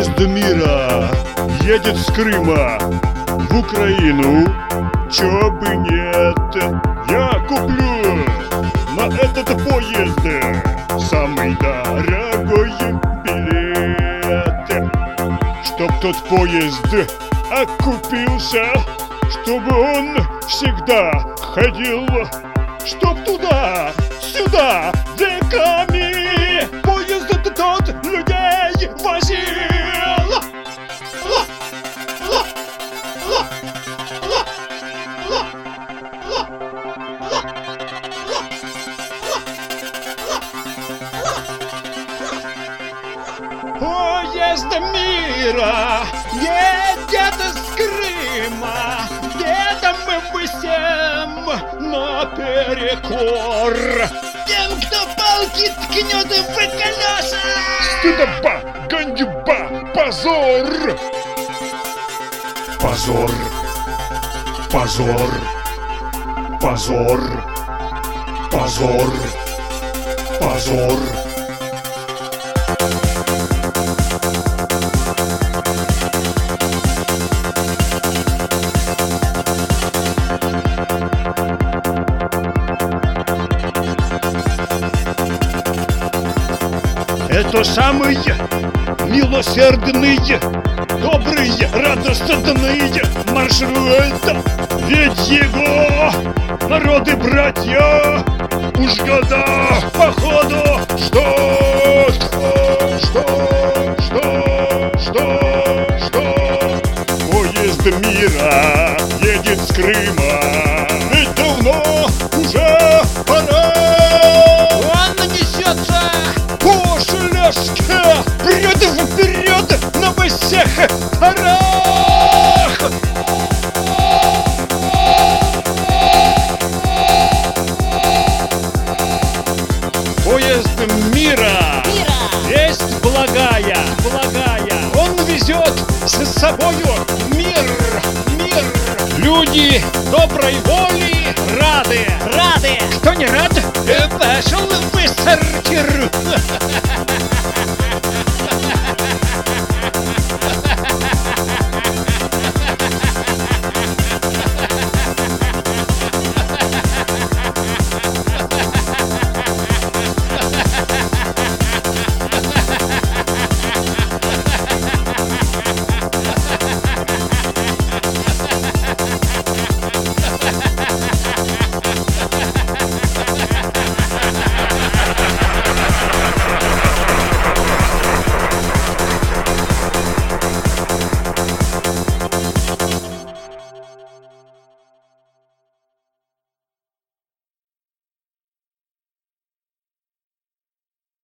Поезд мира едет с Крыма в Украину. Чё бы нет, я куплю на этот поезд самый дорогой билет. Чтоб тот поезд окупился, чтобы он всегда ходил, чтоб туда, сюда, веками Поезд мира едет с Крыма, где-то мы всем наперекор. Тем, кто палки ткнет в колеса! Стыдоба, ганьба, позор! Позор, позор, позор, позор, позор. Это самый милосердный, добрый, радостный маршрут. Ведь его народы братья уж года походу что, что, что, что, что, что поезд мира едет с Крыма. Поезд мира! Мира! Весть благая, благая. Он везет с собою мир, мир. Люди доброй воли рады. Рады! Кто не рад, э, пошел в сортир